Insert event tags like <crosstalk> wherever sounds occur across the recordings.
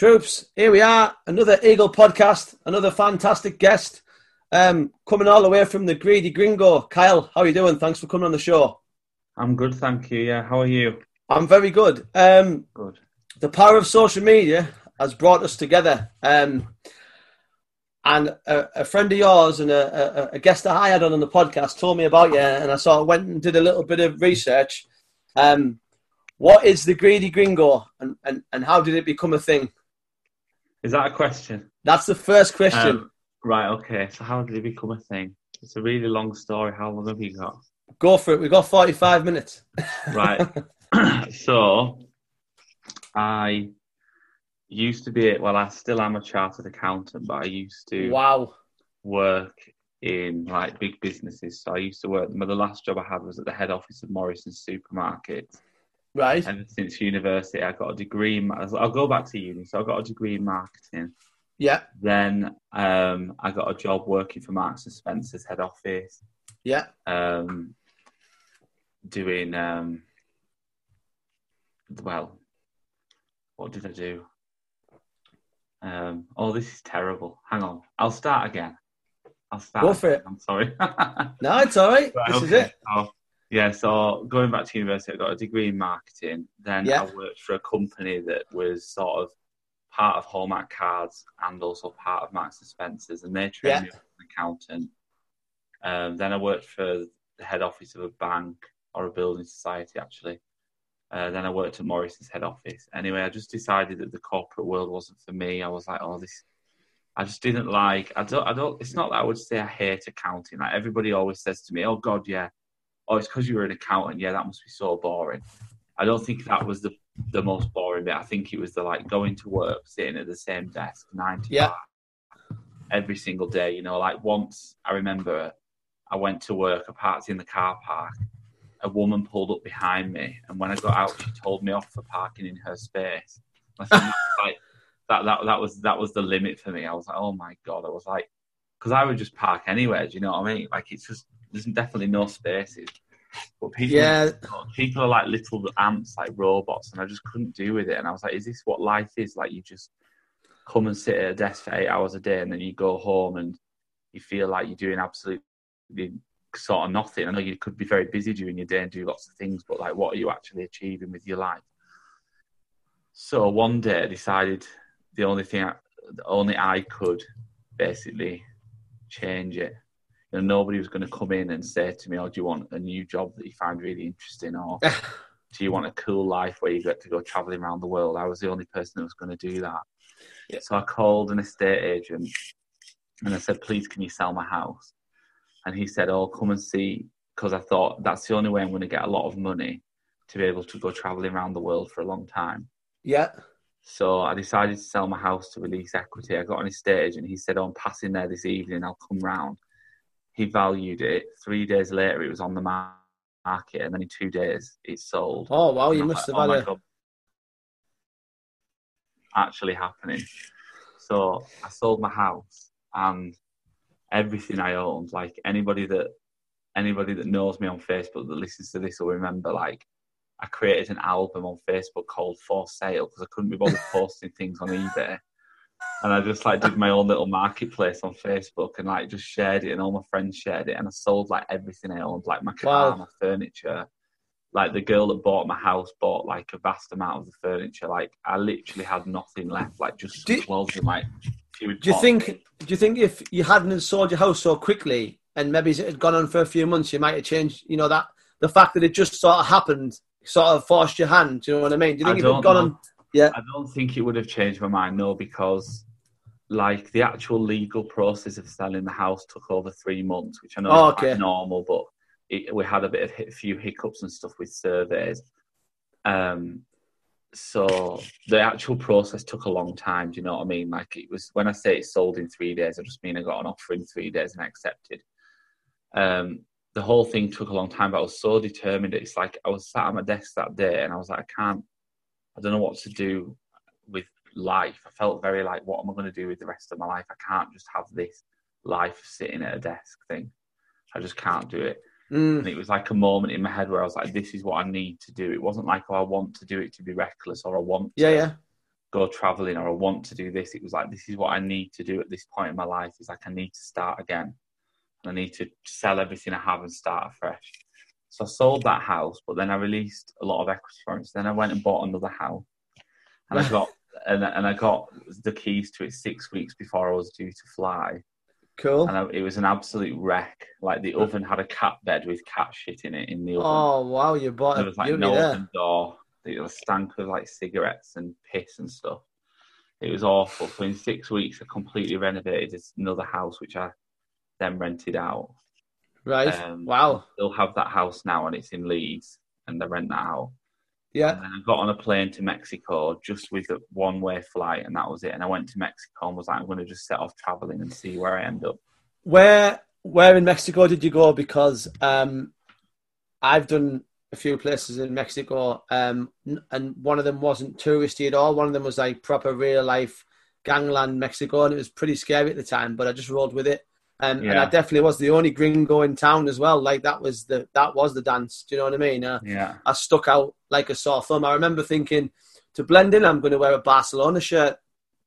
Troops, here we are, another Eagle podcast, another fantastic guest, um, coming all the way from the Greedy Gringo. Kyle, how are you doing? Thanks for coming on the show. I'm good, thank you. Yeah, how are you? I'm very good. Um, Good. the power of social media has brought us together. Um, and a, a friend of yours and a, a, a guest that I had on, on the podcast told me about you, and I sort of went and did a little bit of research. Um, what is the Greedy Gringo, and, and, and how did it become a thing? Is that a question? That's the first question. Um, right. Okay. So how did it become a thing? It's a really long story. How long have you got? Go for it. We've got 45 minutes. Right. <laughs> <clears throat> so, I used to be. Well, I still am a chartered accountant, but I used to Wow. work in like big businesses. So I used to work. The last job I had was at the head office of Morrison's supermarket. Right. And since university, I got a degree. in- I'll go back to uni. So I got a degree in marketing. Yeah. Then um, I got a job working for Marks and Spencer's head office, Yeah. um, doing um, well. What did I do? Um, oh, this is terrible. Hang on, I'll start again. I'll start. Go for it. I'm sorry. <laughs> No, it's all right. Right, this is it. Oh, yeah, so going back to university, I got a degree in marketing. Then Yeah. I worked for a company that was sort of part of Hallmark Cards and also part of Marks and Spencers, and they trained Yeah. me as an accountant. Um, then I worked for the head office of a bank or a building society, actually. Uh, then I worked at Morrison's head office. Anyway, I just decided that the corporate world wasn't for me. I was like, oh, this. I just didn't like. I don't. I don't. It's not that I would say I hate accounting. Like everybody always says to me, "Oh God, yeah, oh, it's because you were an accountant. Yeah, that must be so boring. I don't think that was the the most boring bit. I think it was the like going to work, sitting at the same desk, nine to Yeah. five, every single day. You know, like once I remember, I went to work, I parked in the car park. A woman pulled up behind me, and when I got out, she told me off for parking in her space. I think like <laughs> that, that that was that was the limit for me. I was like, oh my god! I was like, because I would just park anywhere. Do you know what I mean? Like it's just there's definitely no spaces. But people, Yeah. people are like little ants, like robots, and I just couldn't do with it. And I was like, is this what life is? Like you just come and sit at a desk for eight hours a day, and then you go home and you feel like you're doing absolutely sort of nothing. I know you could be very busy during your day and do lots of things, but like, what are you actually achieving with your life? So one day I decided the only thing, I, the only I could basically change it. Nobody was going to come in and say to me, "Oh, do you want a new job that you find really interesting, or <laughs> do you want a cool life where you get to go traveling around the world?" I was the only person that was going to do that. Yeah. So I called an estate agent and I said, "Please, can you sell my house?" And he said, "Oh, come and see," because I thought that's the only way I'm going to get a lot of money to be able to go traveling around the world for a long time. Yeah. So I decided to sell my house to release equity. I got on his stage and he said, oh, I'm passing there this evening, I'll come round. He valued it. Three days later, it was on the market, and then in two days, it sold. Oh, wow. You And I was must have like, had "Oh a. my God." Actually happening. So I sold my house and everything I owned. Like anybody that anybody that knows me on Facebook that listens to this will remember. Like I created an album on Facebook called For Sale because I couldn't be bothered <laughs> posting things on eBay. And I just like did my own little marketplace on Facebook and like just shared it and all my friends shared it and I sold like everything I owned, like my car, Wow. my furniture. Like the girl that bought my house bought like a vast amount of the furniture. Like I literally had nothing left, like just Do- clothes and like Do you think? Do you think if you hadn't sold your house so quickly and maybe it had gone on for a few months, you might have changed? You know that the fact that it just sort of happened sort of forced your hand. Do you know what I mean? Do you I think if it had gone know. on? Yeah. I don't think it would have changed my mind, no, because like the actual legal process of selling the house took over three months, which I know Oh, is okay. normal, but it, we had a bit of a few hiccups and stuff with surveys. Um, so the actual process took a long time. Do you know what I mean? Like it was when I say it sold in three days, I just mean I got an offer in three days and I accepted. Um, the whole thing took a long time, but I was so determined. It's like I was sat at my desk that day and I was like, I can't, I don't know what to do with life. I felt very like, what am I going to do with the rest of my life? I can't just have this life sitting at a desk thing. I just can't do it. Mm, And it was like a moment in my head where I was like, this is what I need to do. It wasn't like, oh, I want to do it to be reckless or I want to. yeah, yeah. go traveling or I want to do this. It was like this is what I need to do at this point in my life. It's like I need to start again. I need to sell everything I have and start afresh. So I sold that house, but then I released a lot of equity from it. So then I went and bought another house, and I got and, and I got the keys to it six weeks before I was due to fly. Cool. And I, it was an absolute wreck. Like the oven had a cat bed with cat shit in it in the oven. Oh wow, you bought there was like no open door. It was stank of like cigarettes and piss and stuff. It was awful. So in six weeks, I completely renovated this another house, which I then rented out. Right. Um, wow. Still have that house now, and it's in Leeds, and they rent that out. Yeah. And I got on a plane to Mexico just with a one way flight, and that was it. And I went to Mexico and was like, I'm going to just set off traveling and see where I end up. Where where in Mexico did you go? Because um, I've done a few places in Mexico, um, and one of them wasn't touristy at all. One of them was like proper real life gangland Mexico, and it was pretty scary at the time. But I just rolled with it, um, and I definitely was the only gringo in town as well. Like that was the that was the dance. Do you know what I mean? Uh, Yeah. I stuck out like a sore thumb. I remember thinking to blend in, I'm going to wear a Barcelona shirt.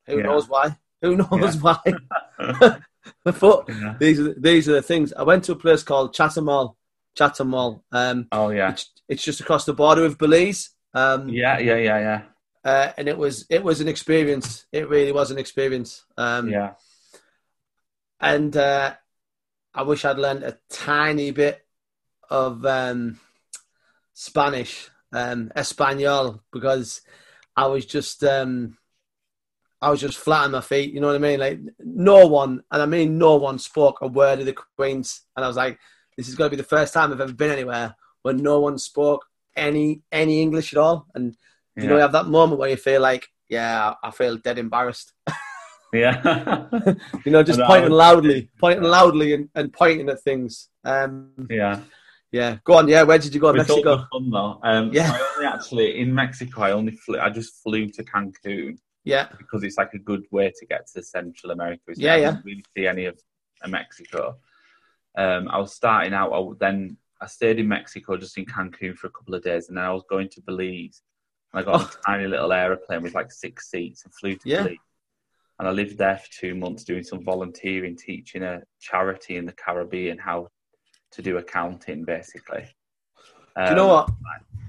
Who Yeah. knows why? Who knows Yeah. why? <laughs> <laughs> but yeah. these are these are the things. I went to a place called Chetumal. Chatham Mall. Um, Oh, yeah. it's, it's just across the border of Belize. Um, Yeah, yeah, yeah, yeah. uh, and it was it was an experience. It really was an experience. Um, Yeah. And uh, I wish I'd learned a tiny bit of um, Spanish, um, Espanol, because I was just um, I was just flat on my feet. You know what I mean? Like no one, and I mean no one, spoke a word of the Queens, and I was like, this is going to be the first time I've ever been anywhere where no one spoke any any English at all, and you know, you have that moment where you feel like, yeah, I feel dead embarrassed. <laughs> Yeah. <laughs> You know, just pointing loudly, pointing loudly, and, and pointing at things. Um, yeah. yeah, go on. Yeah, where did you go? It was all Mexico. fun though. Um, Yeah. I only actually in Mexico. I only flew. I just flew to Cancun Yeah, because it's like a good way to get to Central America. it? Yeah, I yeah. didn't really see any of Mexico. Um, I was starting out. I then I stayed in Mexico, just in Cancun for a couple of days, and then I was going to Belize. And I got Oh. a tiny little aeroplane with like six seats and flew to Yeah. Belize. And I lived there for two months doing some volunteering, teaching a charity in the Caribbean how to do accounting, basically. do you know what? Um,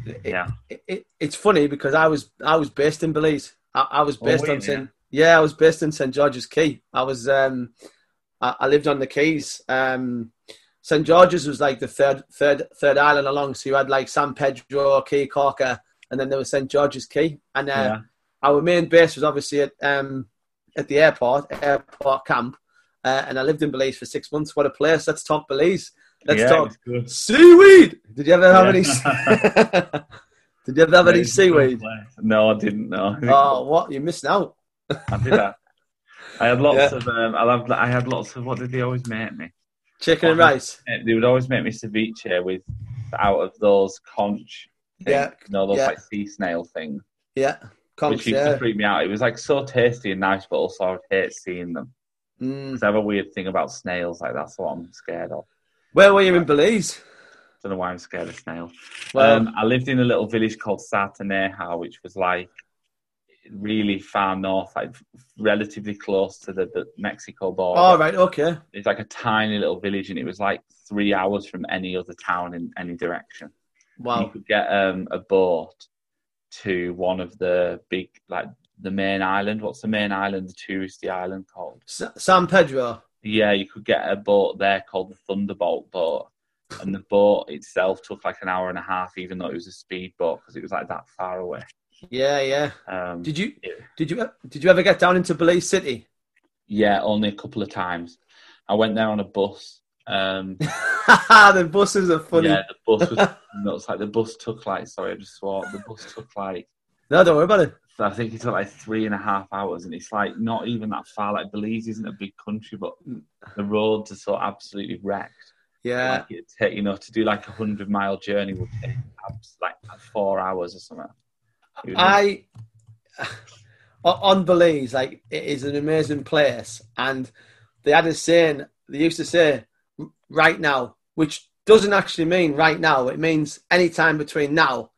It- Yeah. It, it, it's funny because I was I was based in Belize. I, I was Oh, based were on? St. Yeah, I was based in St George's Caye. I was um, I, I lived on the Keys. Um, St George's was like the third third third island along. So you had like San Pedro, Caye Caulker, and then there was St George's Caye. And uh, Yeah. our main base was obviously at um, at the airport, airport camp. Uh, and I lived in Belize for six months. What a place! Let's talk Belize. Let's yeah, talk it was good. seaweed. Did you ever have Yeah. any? <laughs> Did you ever have any it's a good seaweed? No, I didn't know. Oh, what you're missing out. I did that. I had lots Yeah. of. Um, I loved. I had lots of. What did they always make me? Chicken and rice. They would always make me ceviche with out of those conch. Things, Yeah, you know those yeah. like sea snail things, Yeah, conch. which used Yeah. to freak me out. It was like so tasty and nice, but also I would hate seeing them. Mm. I have a weird thing about snails. Like that's what I'm scared of. Where were you in Belize? I don't know why I'm scared of snails. Well, um, I lived in a little village called Sarteneja, which was like really far north, like relatively close to the, the Mexico border. all right, okay. It's like a tiny little village, and it was like three hours from any other town in any direction. Wow. You could get um, a boat to one of the big, like the main island. What's the main island? The touristy island called? S- San Pedro. Yeah, you could get a boat there called the Thunderbolt boat. And the boat itself took like an hour and a half, even though it was a speedboat, because it was like that far away. Yeah, yeah. Um, Did you Yeah. did you did you ever get down into Belize City? yeah, only a couple of times. I went there on a bus. Um, <laughs> the buses are funny. yeah, the bus was <laughs> nuts. Like the bus took like, sorry, I just swore. The bus took like, No, don't worry about it. I think it took like three and a half hours, and it's like not even that far. Like Belize isn't a big country, but the roads are so absolutely wrecked. Yeah. Like it take, you know, to do like a hundred mile journey would take like four hours or something. I <laughs> on Belize, like it is an amazing place, and they had a saying. They used to say "right now," which doesn't actually mean right now. It means any time between now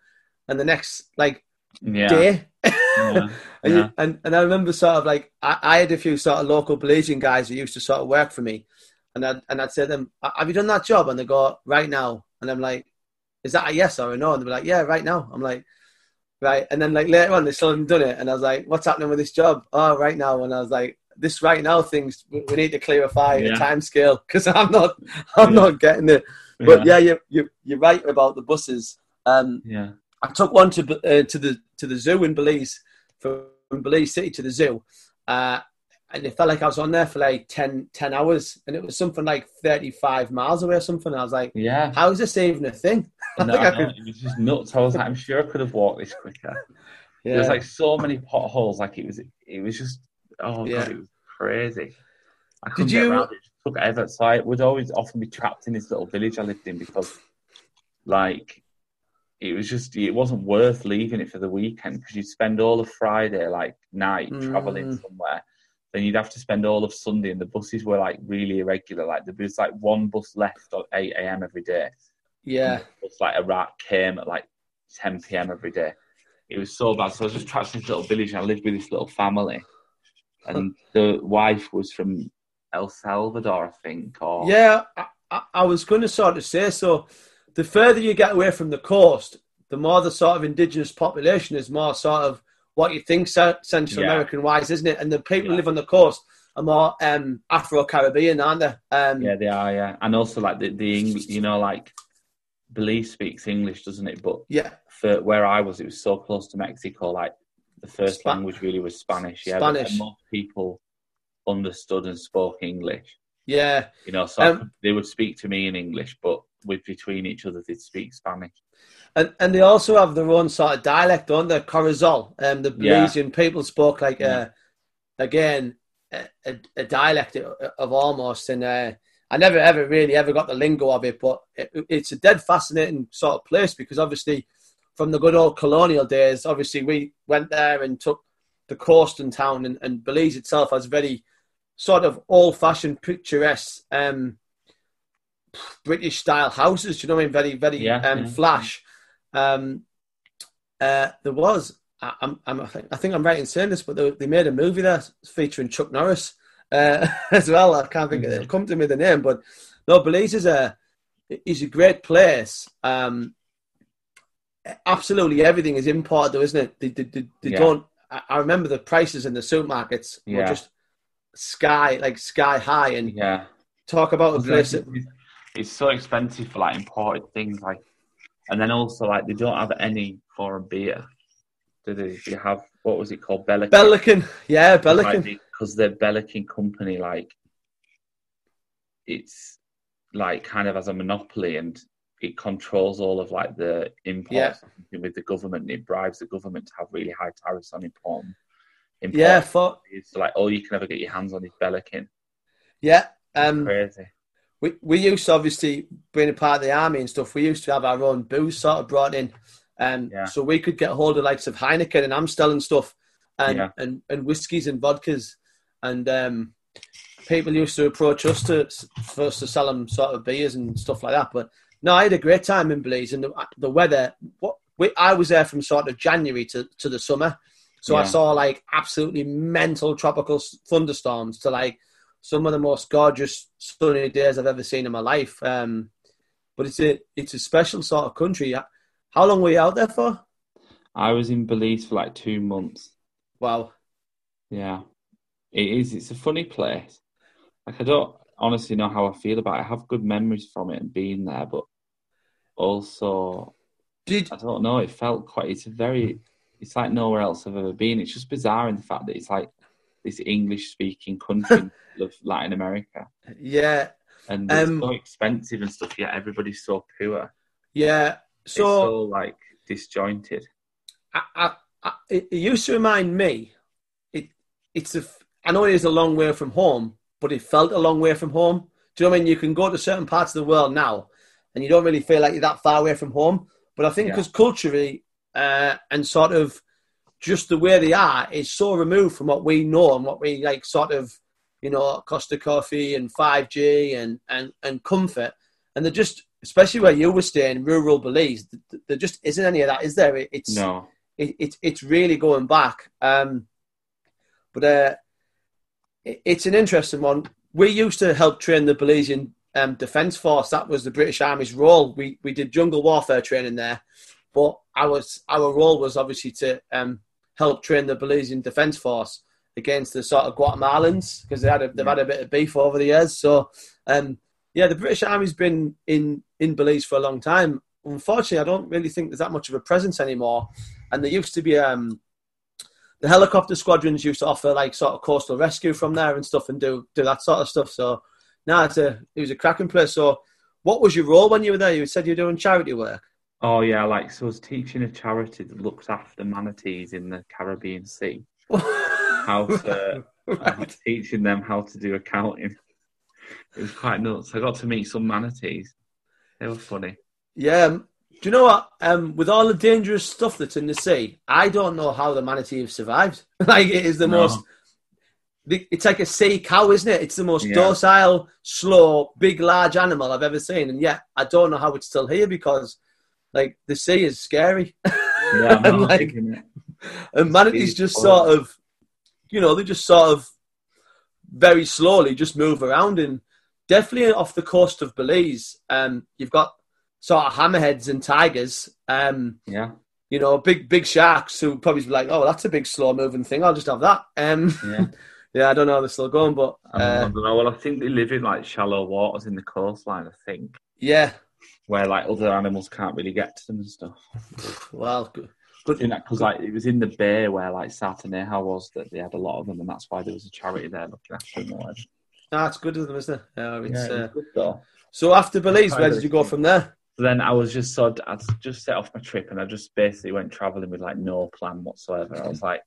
and the next like yeah, day. yeah. <laughs> And, Yeah. you, and and I remember sort of like I, I had a few sort of local Belizean guys who used to sort of work for me, and I'd and I'd say to them, "Have you done that job?" And they go, "Right now," and I'm like, "Is that a yes or a no?" And they're like, "Yeah, right now." I'm like, "Right," and then like later on they still haven't done it, and I was like, "What's happening with this job?" Oh, right now, and I was like. This right now things we need to clarify Yeah. the time scale because I'm not <laughs> I'm Yeah. not getting it. But yeah, you you you're right about the buses. Um, yeah, I took one to uh, to the to the zoo in Belize from Belize City to the zoo, uh, and it felt like I was on there for like 10, 10 hours, and it was something like thirty five miles away or something. I was like, yeah. "How is this even a thing?" No, think <laughs> I I could- it was just nuts. I was like, I'm sure I could have walked this quicker. <laughs> Yeah, There was like so many potholes. Like it was, it was just, oh Yeah. god, it was crazy. I couldn't you- get around it. It took ever. So I would always often be trapped in this little village I lived in because, like, it was just it wasn't worth leaving it for the weekend because you'd spend all of Friday like night traveling Mm. somewhere. Then you'd have to spend all of Sunday, and the buses were like really irregular. Like there was like one bus left at eight a.m. every day. yeah, It's like a rat came at like 10 p.m. every day. It was so bad. So I was just trapped in this little village and I lived with this little family. And the wife was from El Salvador, I think. Or yeah. I, I, was going to sort of say so. The further you get away from the coast, the more the sort of indigenous population is more sort of what you think Central Yeah. American wise, isn't it? And the people who live on the coast are more um, Afro Caribbean, aren't they? Um, Yeah, they are, yeah. And also, like, the, the English, you know, like, Belize speaks English, doesn't it? But yeah. for where I was, it was so close to Mexico. Like, the first Spa- language really was Spanish. Yeah, but Spanish. most people understood and spoke English. Yeah, You know, so Um, could- they would speak to me in English, but with between each other, they'd speak Spanish. and and they also have their own sort of dialect, don't they? Corazol. Um, the Yeah. People spoke like Yeah. uh, again a, a, a dialect of, of almost, and uh, I never ever really ever got the lingo of it, but it, it's a dead fascinating sort of place because obviously from the good old colonial days, obviously we went there and took the coast and town, and, and Belize itself has very sort of old-fashioned, picturesque. Um, British style houses. Do you know what I mean? Very, very Yeah, um, yeah. flash. Um, uh, there was. I, I'm, I'm, I think, I think I'm right in saying this, but they, they made a movie there featuring Chuck Norris uh, <laughs> as well. I can't think of it. It'll come to me the name, but no, Belize is a is a great place. Um, absolutely everything is imported, though, isn't it? They, they, they, they Yeah. don't. I, I remember the prices in the supermarkets were just sky like sky high, and Yeah. talk about a place It's, that it's so expensive for like imported things, like, and then also like they don't have any foreign beer. Do they? They have what was it called? Belikin. Belikin, yeah, Belikin. because the Belikin company, like, it's like kind of as a monopoly and it controls all of like the imports with the government. It bribes the government to have really high tariffs on import. import Yeah, for so like all you can ever get your hands on is Belikin. yeah. Um, Crazy. we we used to obviously being a part of the army and stuff. We used to have our own booze sort of brought in, um, Yeah. so we could get hold of likes of Heineken and Amstel and stuff, and Yeah. and and whiskies and vodkas, and um, people used to approach us to for us to sell them sort of beers and stuff like that. But no, I had a great time in Belize, and the, the weather. What we, I was there from sort of January to to the summer, so I saw like absolutely mental tropical thunderstorms to like some of the most gorgeous sunny days I've ever seen in my life. Um, but it's a it's a special sort of country. How long were you out there for? I was in Belize for like two months. Wow. Yeah, it is. It's a funny place. Like I don't honestly know how I feel about it. I have good memories from it and being there, but also Did I don't know. It felt quite. It's a very. It's like nowhere else I've ever been. It's just bizarre in the fact that it's like this English-speaking country <laughs> of Latin America, yeah and it's Um, so expensive and stuff. Yet everybody's so poor. yeah. it's So so like disjointed. I, I, I, it it used to remind me. It it's a. I know it is a long way from home, but it felt a long way from home. Do you know what I mean? You can go to certain parts of the world now, and you don't really feel like you're that far away from home. But I think Yeah. because culturally uh, and sort of just the way they are is so removed from what we know and what we like, sort of, you know, Costa Coffee and five G and and and comfort, and they're just, especially where you were staying, rural Belize, th- th- there just isn't any of that, is there? It- It's No, it, it it's really going back. Um, but uh, it, it's an interesting one. We used to help train the Belizean um, Defence Force. That was the British Army's role. We we did jungle warfare training there, but our our role was obviously to um, help train the Belizean Defence Force against the sort of Guatemalans because they had a, they've had a bit of beef over the years. So, um, yeah, the British Army's been in in Belize for a long time. Unfortunately, I don't really think there's that much of a presence anymore. And there used to be um, the helicopter squadrons used to offer like sort of coastal rescue from there and stuff and do do that sort of stuff. So now it's a it was a cracking place. So, what was your role when you were there? You said you were doing charity work. Oh yeah, like so I was teaching a charity that looks after manatees in the Caribbean Sea. <laughs> how to right. teaching them how to do accounting. It was quite nuts. I got to meet some manatees. They were funny. Yeah. Um, do you know what? Um, with all the dangerous stuff that's in the sea, I don't know how the manatee have survived. <laughs> like it is the no. most. It's like a sea cow, isn't it? It's the most yeah. docile, slow, big, large animal I've ever seen, and yet I don't know how it's still here because, like, the sea is scary. Yeah, <laughs> and, like, and manatees just sort of you know, they just sort of very slowly just move around and definitely off the coast of Belize. Um, you've got sort of hammerheads and tigers. Um, yeah. You know, big big sharks who probably be like, oh, that's a big slow moving thing. I'll just have that. Um, yeah. <laughs> yeah, I don't know how they're still going, but uh, I don't know. Well, I think they live in like shallow waters in the coastline. I think. Yeah. Where like other animals can't really get to them and stuff. well, good in that because like it was in the bay where like Sarteneja was that they had a lot of them, and that's why there was a charity there looking after them. That's good of them, isn't it? Yeah, uh, good though. So after Belize, where did you go from there? then I was just so I just set off my trip, and I just basically went traveling with like no plan whatsoever. I was like,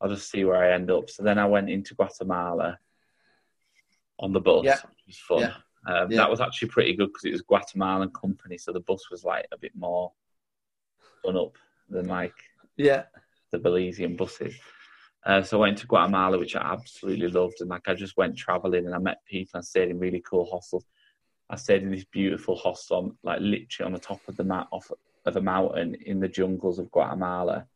I'll just see where I end up. So then I went into Guatemala on the bus, yeah. which was fun. Yeah. Um, yeah. That was actually pretty good because it was Guatemalan company, so the bus was like a bit more done up than like yeah the Belizean buses. Uh, so I went to Guatemala, which I absolutely loved, and like I just went traveling and I met people and stayed in really cool hostels. I stayed in this beautiful hostel, like literally on the top of the mat off of a mountain in the jungles of Guatemala,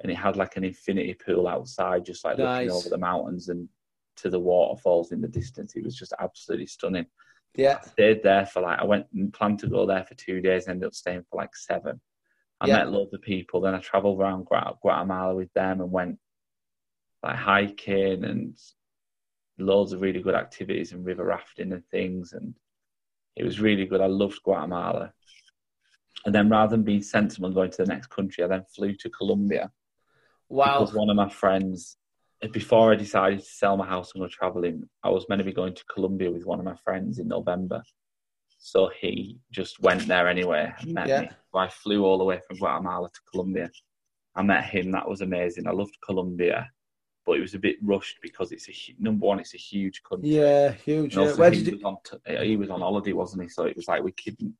and it had like an infinity pool outside, just like nice. looking over the mountains and to the waterfalls in the distance. It was just absolutely stunning. Yeah, I stayed there for like I went and planned to go there for two days, ended up staying for like seven. I yeah. met loads of people. Then I travelled around Guatemala with them and went like hiking and loads of really good activities and river rafting and things. And it was really good. I loved Guatemala. And then rather than being sensible and going to the next country, I then flew to Colombia. Wow. Because one of my friends, before I decided to sell my house and go traveling, I was meant to be going to Colombia with one of my friends in November. So he just went there anyway and met yeah. me. So I flew all the way from Guatemala to Colombia. I met him. That was amazing. I loved Colombia, but it was a bit rushed because it's a number one. It's a huge country. Yeah, huge. Yeah. Where did you... Was on he was on holiday, wasn't he? So it was like we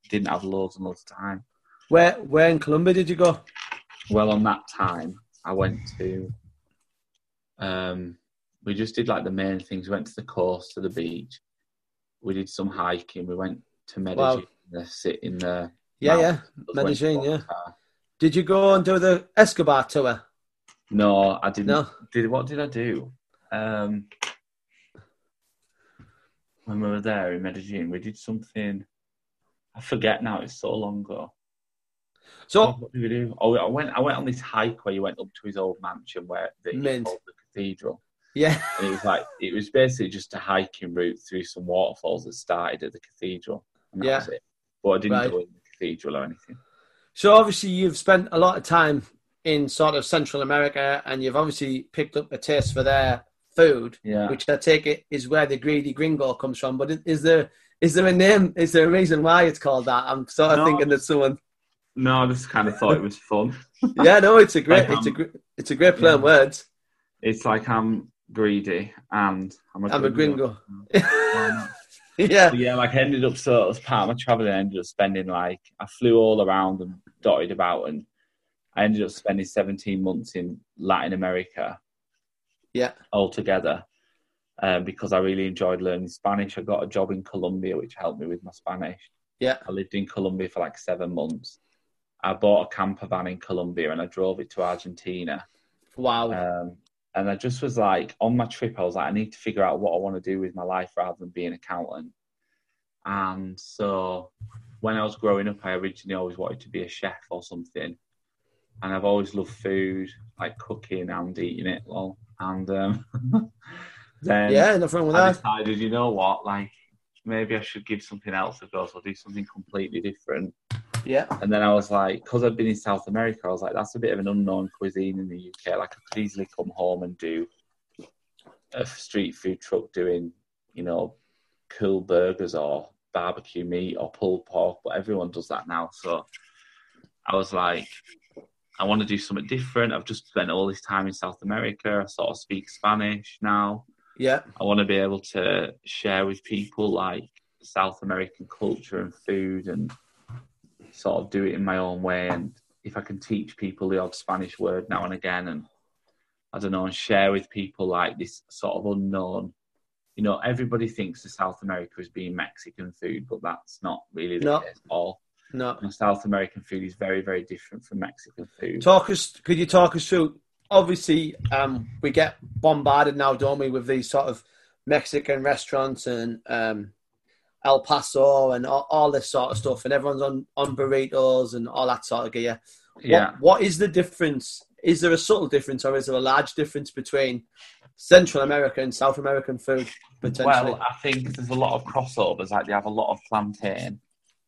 didn't have loads and loads of time. Where Where in Colombia did you go? Well, on that time, I went to. Um, we just did like the main things. We went to the coast, to the beach. We did some hiking. We went to Medellin, wow. sit in the yeah, yeah, Medellin, yeah. Did you go and do the Escobar tour? No, I didn't. No. Did what did I do? Um, when we were there in Medellin, we did something. I forget now. It's so long ago. So oh, what did we do? Oh, I went. I went on this hike where you went up to his old mansion, where the, the cathedral. Yeah, and it was like it was basically just a hiking route through some waterfalls that started at the cathedral yeah. But I didn't right. go in the cathedral or anything. So obviously you've spent a lot of time in sort of Central America, and you've obviously picked up a taste for their food, yeah. which I take it is where the greedy gringo comes from. But is there is there a name? Is there a reason why it's called that? I'm sort of no, thinking that someone. No, I just kind of thought it was fun. <laughs> yeah, no, it's a great, like it's a great, it's a great play yeah. on words. It's like I'm greedy and I'm a, I'm gringo. a gringo. <laughs> yeah. yeah, like I ended up so as part of my traveling, I ended up spending like I flew all around and dotted about, and I ended up spending 17 months in Latin America. Yeah, altogether, um, because I really enjoyed learning Spanish. I got a job in Colombia, which helped me with my Spanish. Yeah, I lived in Colombia for like seven months, I bought a camper van in Colombia and I drove it to Argentina. Wow. Um, and I just was like, on my trip, I was like, I need to figure out what I want to do with my life rather than be an accountant. And so when I was growing up, I originally always wanted to be a chef or something. And I've always loved food, like cooking and eating it. Well, and um, <laughs> then yeah, nothing wrong with I that. decided, you know what, like maybe I should give something else a go, so do something completely different. Yeah. And then I was like, because I've been in South America, I was like, that's a bit of an unknown cuisine in the UK. Like, I could easily come home and do a street food truck doing, you know, cool burgers or barbecue meat or pulled pork, but everyone does that now. So I was like, I want to do something different. I've just spent all this time in South America. I sort of speak Spanish now. Yeah. I want to be able to share with people like South American culture and food and sort of do it in my own way. And if I can teach people the odd Spanish word now and again, and I don't know, and share with people like this sort of unknown. You know, everybody thinks of South America as being Mexican food, but that's not really the No. case at all. No. And South American food is very, very different from Mexican food. Talk us. Could you talk us through? Obviously, um, we get bombarded now, don't we, with these sort of Mexican restaurants and um, El Paso and all, all this sort of stuff, and everyone's on on burritos and all that sort of gear. Yeah. What, what is the difference? Is there a subtle difference, or is there a large difference between Central America and South American food potentially? Well, I think there's a lot of crossovers. Like they have a lot of plantain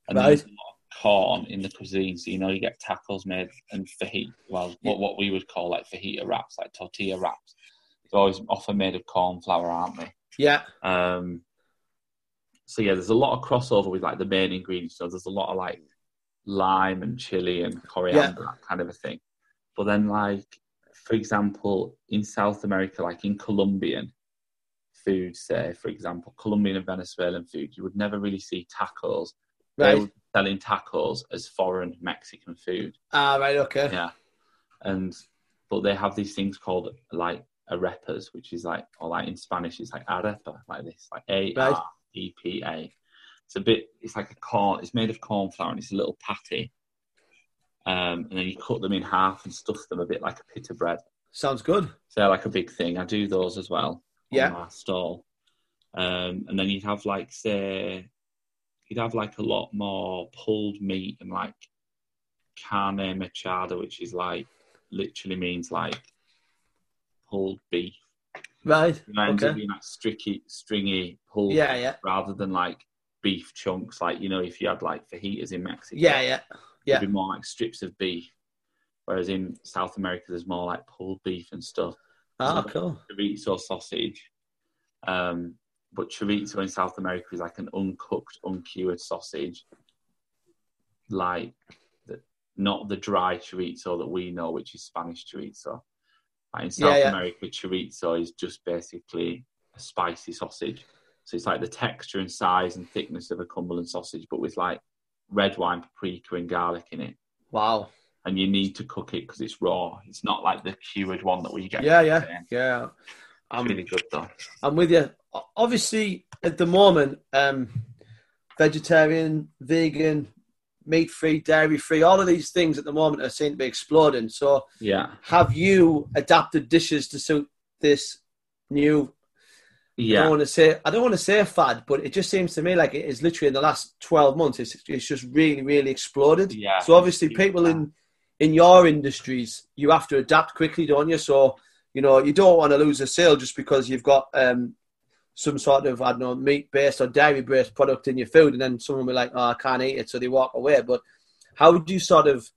and Right. there's a lot of corn in the cuisine. So you know, you get tacos made and fajita. Well, what what we would call like fajita wraps, like tortilla wraps. They're always often made of corn flour, aren't they? yeah, Um, so yeah, there's a lot of crossover with like the main ingredients. So there's a lot of like lime and chili and coriander, that kind of a thing. But then, like for example, in South America, like in Colombian food, say for example, Colombian and Venezuelan food, you would never really see tacos. They right. would be selling tacos as foreign Mexican food. Ah, right. Okay. Yeah. And but they have these things called like arepas, which is like or like in Spanish it's like arepa, like this, like A R E P A. It's a bit it's like a corn it's made of corn flour and it's a little patty. Um, and then you cut them in half and stuff them a bit like a pita bread. Sounds good. So they're like a big thing. I do those as well Yeah. on my stall. Um, and then you'd have like say you'd have like a lot more pulled meat and like carne mechada, which is like literally means like pulled beef. Right. It ends up Okay. being like stricky, stringy pulled Yeah, yeah. rather than like beef chunks. Like you know, if you had like fajitas in Mexico, Yeah, yeah. yeah. it'd be more like strips of beef. Whereas in South America, there's more like pulled beef and stuff Ah, cool. chorizo sausage. Um, but chorizo in South America is like an uncooked, uncured sausage, like the, not the dry chorizo that we know, which is Spanish chorizo. Like in South Yeah, yeah. America, chorizo is just basically a spicy sausage. So it's like the texture and size and thickness of a Cumberland sausage, but with like red wine, paprika, and garlic in it. Wow. And you need to cook it because it's raw. It's not like the cured one that we get. Yeah, yeah, yeah. I'm, really good though. I'm with you. Obviously, at the moment, um, vegetarian, vegan, meat free, dairy free, all of these things at the moment are seen to be exploding. So, Yeah. have you adapted dishes to suit this new? Yeah, I don't want to say I don't want to say a fad, but it just seems to me like it is literally in the last twelve months. It's it's just really really exploded. Yeah. So obviously, people in in your industries, you have to adapt quickly, don't you? So you know you don't want to lose a sale just because you've got um, some sort of I don't know meat based or dairy based product in your food, and then someone will be like, "Oh, I can't eat it," so they walk away. But how do you sort of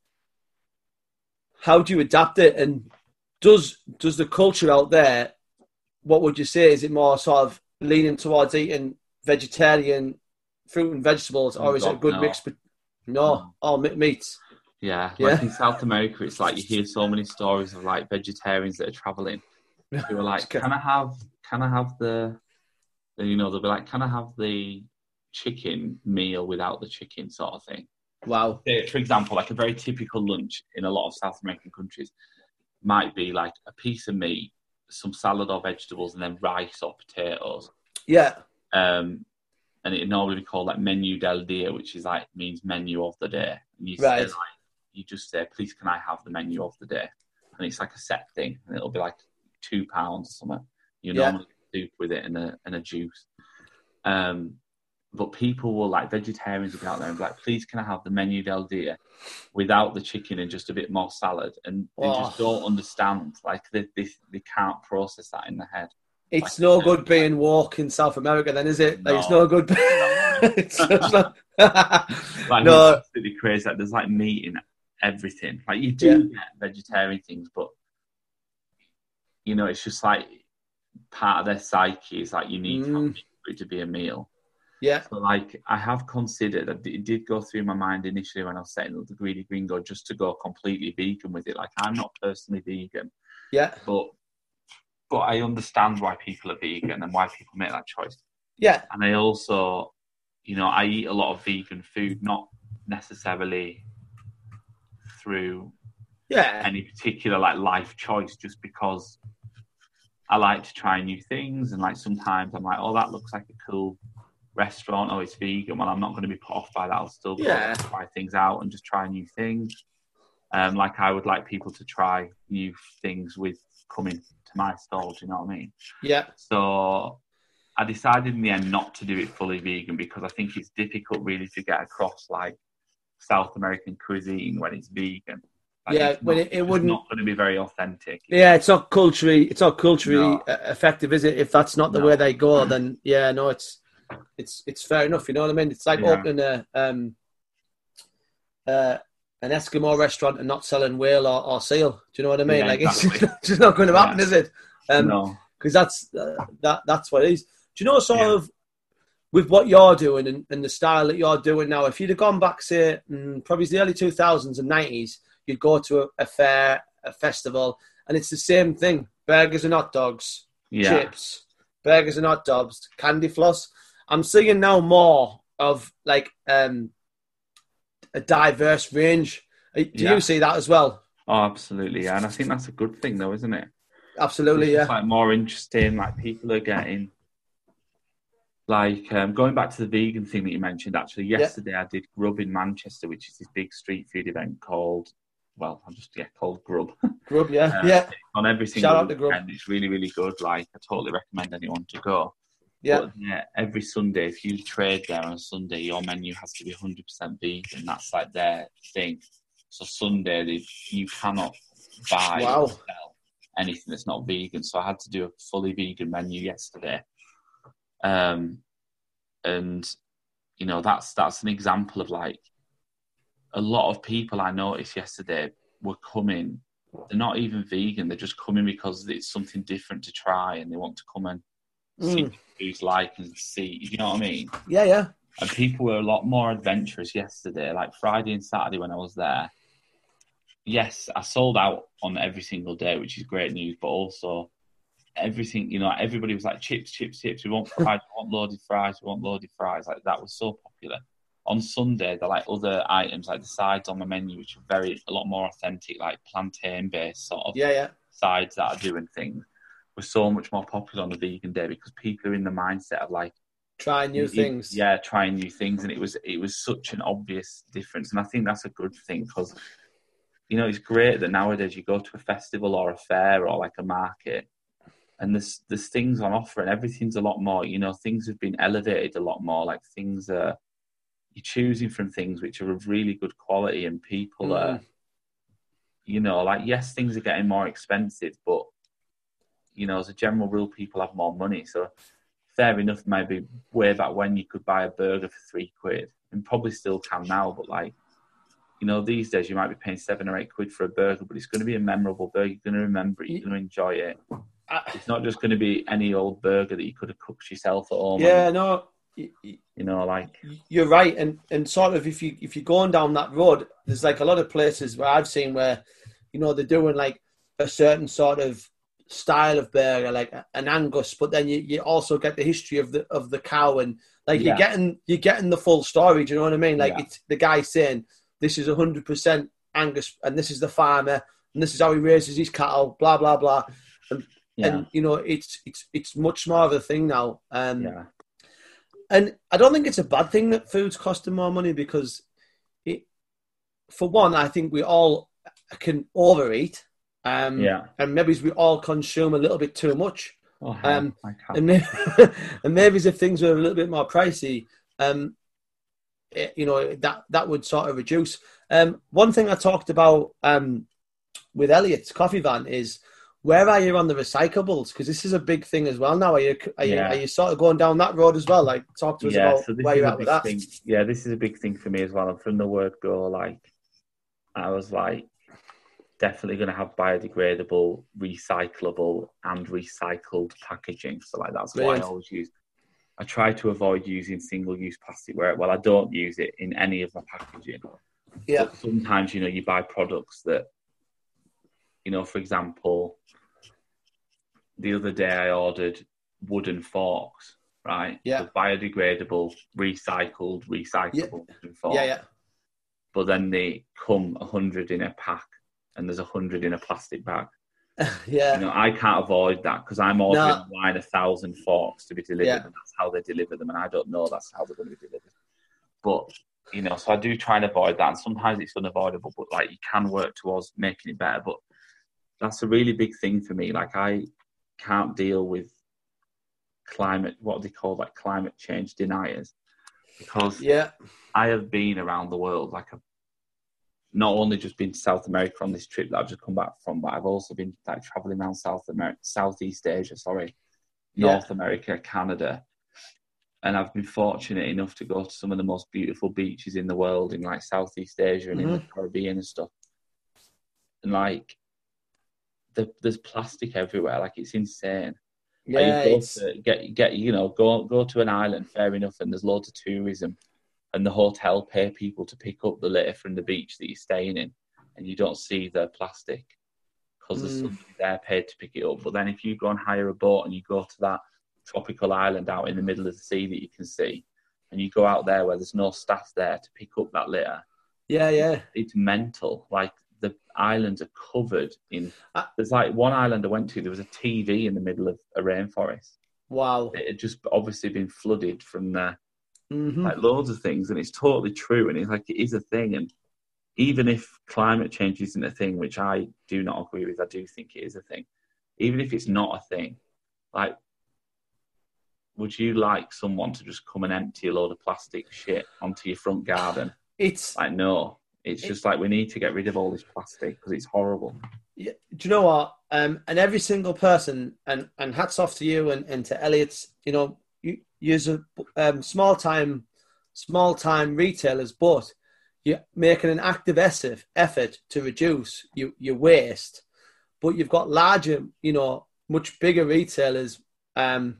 how do you adapt it, and does does the culture out there? What would you say? Is it more sort of leaning towards eating vegetarian fruit and vegetables, or Oh, is it a good no. mix? But no, No. all me- meats. Yeah, Yeah. in South America, it's like you hear so many stories of like vegetarians that are traveling <laughs> who are like, "Can I have? Can I have the?" Then you know they'll be like, "Can I have the chicken meal without the chicken?" sort of thing. Wow. For example, like a very typical lunch in a lot of South American countries might be like a piece of meat, some salad or vegetables, and then rice or potatoes. Yeah. Um, and it normally be called like menu del dia, which is like means menu of the day. And you Right. say like you just say, please, can I have the menu of the day? And it's like a set thing, and it'll be like two pounds or something. You Yeah. normally soup with it and a and a juice. Um, but people will like vegetarians will be out there and be like, please, can I have the menu del dia without the chicken and just a bit more salad? And they just Oh. don't understand. Like they, they they can't process that in their head. It's no good being woke in South America, then, is it? Like, it's no No. good. it's just like, Like no, it's absolutely crazy. Like there's like meat in everything. Like you do get vegetarian things, but you know, it's just like part of their psyche is like you need to have Mm. it to be a meal. yeah, So like I have considered that it did go through my mind initially when I was setting up the greedy gringo just to go completely vegan with it. Like I'm not personally vegan, yeah, but but I understand why people are vegan and why people make that choice. yeah, And I also, you know, I eat a lot of vegan food, not necessarily through yeah, any particular like life choice, just because I like to try new things. And like sometimes I'm like, oh, that looks like a cool restaurant. Oh, it's vegan. Well, I'm not going to be put off by that. I'll still Yeah. try things out and just try new things. Um, like I would like people to try new things with coming to my stall. Do you know what I mean? yeah, So I decided in the end not to do it fully vegan because I think it's difficult really to get across like South American cuisine when it's vegan. Like, Yeah, not- it- it wouldn't- not going to be very authentic. yeah. It's not culturally, it's not culturally No. uh, effective, is it? If that's not the No. way they go, <clears throat> then yeah, no, it's it's it's fair enough. You know what I mean? It's like Yeah. opening a um uh an Eskimo restaurant and not selling whale or, or seal. Do you know what I mean? Yeah, like exactly. it's <laughs> just not going to happen, Yeah. is it? Um, no, because that's uh, that that's what it is. Do you know sort of with what you're doing and, and the style that you're doing now? If you'd have gone back, say, mm, probably the early two thousands and nineties, you'd go to a, a fair, a festival, and it's the same thing: burgers and hot dogs, yeah, chips, burgers and hot dogs, candy floss. I'm seeing now more of like um, a diverse range. Uh, Do Yeah. you see that as well? oh, absolutely, yeah. And I think that's a good thing, though, isn't it? Absolutely, it's yeah. like more interesting. Like people are getting like um, going back to the vegan thing that you mentioned. Actually, yesterday I did Grub in Manchester, which is this big street food event called well, I'm just yeah called Grub <laughs> Grub, yeah, Uh, yeah, on every single out to Grub. weekend. It's really really good. Like I totally recommend anyone to go. yeah. But, yeah, every Sunday, if you trade there on Sunday, your menu has to be 100% vegan. That's like their thing. So Sunday, they, you cannot buy Wow. or sell anything that's not vegan. So I had to do a fully vegan menu yesterday. Um, and you know that's that's an example of like a lot of people I noticed yesterday were coming. They're not even vegan. They're just coming because it's something different to try, and they want to come and see Mm. what food's like and see. You know what I mean? Yeah, yeah. And people were a lot more adventurous yesterday. Like Friday and Saturday when I was there. Yes, I sold out on every single day, which is great news. But also, everything you know, everybody was like chips, chips, chips. We want <laughs> fries, we want loaded fries, we want loaded fries. Like that was so popular. On Sunday, the like other items, like the sides on the menu, which are very a lot more authentic, like plantain based sort of Yeah, yeah. sides that are doing things, were so much more popular on the vegan day because people are in the mindset of like trying new things. Yeah, trying new things, and it was it was such an obvious difference, and I think that's a good thing because you know it's great that nowadays you go to a festival or a fair or like a market, and there's there's things on offer and everything's a lot more. You know, things have been elevated a lot more. Like things are you're choosing from things which are of really good quality, and people are Mm. you know, like yes, things are getting more expensive, but you know, as a general rule, people have more money. So fair enough, maybe way back when you could buy a burger for three quid, and probably still can now, but like, you know, these days you might be paying seven or eight quid for a burger, but it's going to be a memorable burger. You're going to remember it. You're going to enjoy it. It's not just going to be any old burger that you could have cooked yourself at home. yeah, no, You know, like, you're right, and and sort of if you if you're going down that road, there's like a lot of places where I've seen where, you know, they're doing like a certain sort of style of burger, like an Angus, but then you, you also get the history of the of the cow and like you're getting you're getting the full story. Do you know what I mean? Like Yeah. it's the guy saying this is hundred percent Angus, and this is the farmer, and this is how he raises his cattle. Blah blah blah. yeah, And you know, it's it's it's much more of a thing now. Um, yeah, and I don't think it's a bad thing that food's costing more money because it for one, I think we all can overeat. Um, Yeah. And maybe we all consume a little bit too much. Oh, Um, And maybe, <laughs> and maybe if things were a little bit more pricey, um, it- you know, that, that would sort of reduce. Um, one thing I talked about um, with Elliot's coffee van is where are you on the recyclables? Because this is a big thing as well now. Are you, are, you, are you sort of going down that road as well? Like, talk to us yeah, about so where you're at with that. thing. Yeah, this is a big thing for me as well. And from the word go, like, I was like, definitely going to have biodegradable, recyclable, and recycled packaging. So, like, that's what I always use. I try to avoid using single-use plastic. Where well, I don't use it in any of my packaging. Yeah. But sometimes, you know, you buy products that, you know, for example, the other day I ordered wooden forks, right? Yeah. So biodegradable, recycled, recyclable wooden forks. Yeah, yeah. But then they come a hundred in a pack, and there's a hundred in a plastic bag. <laughs> yeah. You know, I can't avoid that because I'm ordering online a thousand forks to be delivered, Yeah. and that's how they deliver them, and I don't know that's how they're going to be delivered. But you know, so I do try and avoid that, and sometimes it's unavoidable. But like, you can work towards making it better. But that's a really big thing for me. Like, I can't deal with climate. What do they call like climate change deniers? Because Yeah. I have been around the world. Like, I've not only just been to South America on this trip that I've just come back from, but I've also been like traveling around South America, Southeast Asia, sorry, Yeah. North America, Canada, and I've been fortunate enough to go to some of the most beautiful beaches in the world in like Southeast Asia and in the mm-hmm. Caribbean and stuff. And like, the, there's plastic everywhere. Like, it's insane. Like, Yeah. you go It's, to get get you know go go to an island, fair enough, and there's loads of tourism, and the hotel pay people to pick up the litter from the beach that you're staying in, and you don't see the plastic because there's Mm. somebody there paid to pick it up. But then if you go and hire a boat and you go to that tropical island out in the middle of the sea that you can see, and you go out there where there's no staff there to pick up that litter, yeah, yeah. it's mental. Like the islands are covered in. Uh, There's like one island I went to. There was a TV in the middle of a rainforest Wow. it had just obviously been flooded from the hmm like loads of things and it's totally true and it's like it is a thing and even if climate change isn't a thing which i do not agree with i do think it is a thing even if it's not a thing like would you like someone to just come and empty a load of plastic shit onto your front garden It's like no it's It- just like we need to get rid of all this plastic because it's horrible Yeah, do you know what? Um, and every single person, and, and hats off to you and, and to Elliot's, you know, you use a um, small time, small time retailers, but you're making an active effort, effort to reduce your, your waste. But you've got larger, you know, much bigger retailers. Um,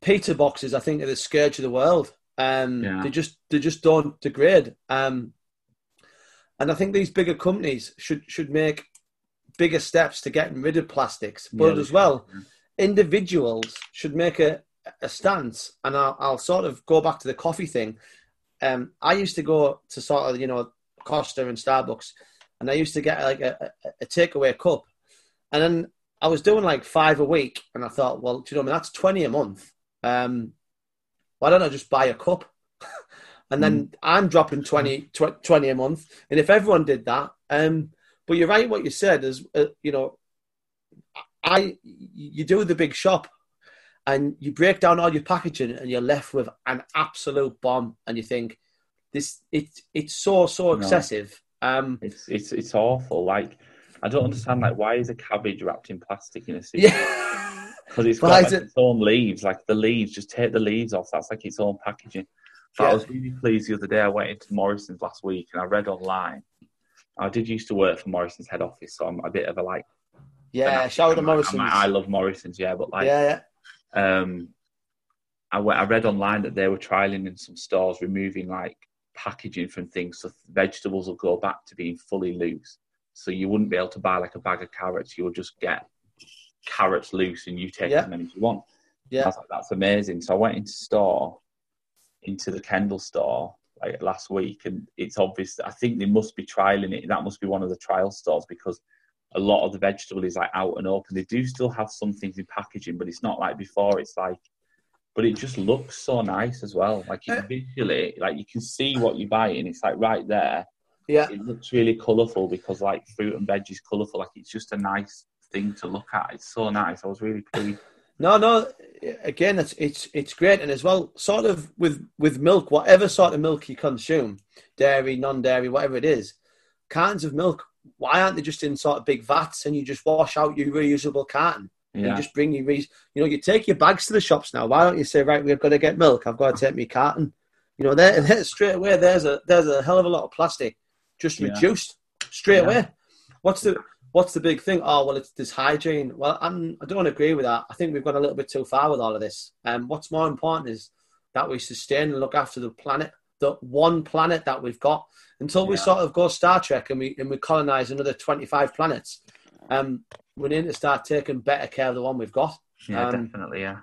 pizza boxes, I think, are the scourge of the world. Um, Yeah. They just they just don't degrade. Um, and I think these bigger companies should should make bigger steps to getting rid of plastics. But Yeah, as well, should, individuals should make a, a stance. And I'll, I'll sort of go back to the coffee thing. Um, I used to go to sort of, you know, Costa and Starbucks, and I used to get like a, a, a takeaway cup. And then I was doing like five a week, and I thought, well, do you know, I mean, that's 20 a month. Um, why don't I just buy a cup? And then I'm dropping 20, tw- 20 a month. And if everyone did that, um, but you're right, what you said is, uh, you know, I you do the big shop and you break down all your packaging and you're left with an absolute bomb and you think this it it's so so No. excessive. Um it's it's it's awful like i don't understand like why is a cabbage wrapped in plastic in a <laughs> suit yeah. because it's got like it- its own leaves. Like the leaves, just take the leaves off. That's like its own packaging. But I was really pleased the other day. I went into Morrison's last week and I read online. I did used to work for Morrison's head office, so I'm a bit of a like. Yeah, shout out to Morrison's. like, I love Morrison's, yeah, but like, yeah, yeah. um, I, went, I read online that they were trialing in some stores removing like packaging from things, so vegetables will go back to being fully loose. So you wouldn't be able to buy like a bag of carrots. You would just get carrots loose, and you take Yeah. as many as you want. Yeah. like, that's amazing. So I went into store, into the Kendal store like last week, and it's obvious. I think they must be trialing it. That must be one of the trial stores because a lot of the vegetable is like out and open. They do still have some things in packaging, but it's not like before. It's like, but it just looks so nice as well. Like Uh, it visually, like you can see what you're buying. It's like right there, Yeah. It looks really colourful because like fruit and veg is colourful. Like it's just a nice thing to look at. It's so nice. I was really pleased. No, no. Again, it's it's it's great, and as well, sort of with with milk, whatever sort of milk you consume, dairy, non-dairy, whatever it is, cartons of milk. Why aren't they just in sort of big vats and you just wash out your reusable carton? Yeah. And just bring your, re- you know, you take your bags to the shops now. Why don't you say, right, we've got to get milk. I've got to take my carton. You know, there, <laughs> there straight away. There's a there's a hell of a lot of plastic just Yeah. reduced straight Yeah. away. What's the what's the big thing? Oh well, it's this hygiene. Well, I'm, I don't agree with that. I think we've gone a little bit too far with all of this. Um, what's more important is that we sustain and look after the planet, the one planet that we've got, until we sort of go Star Trek and we and we colonize another 25 planets. Um, we need to start taking better care of the one we've got. Yeah, Um, definitely. Yeah.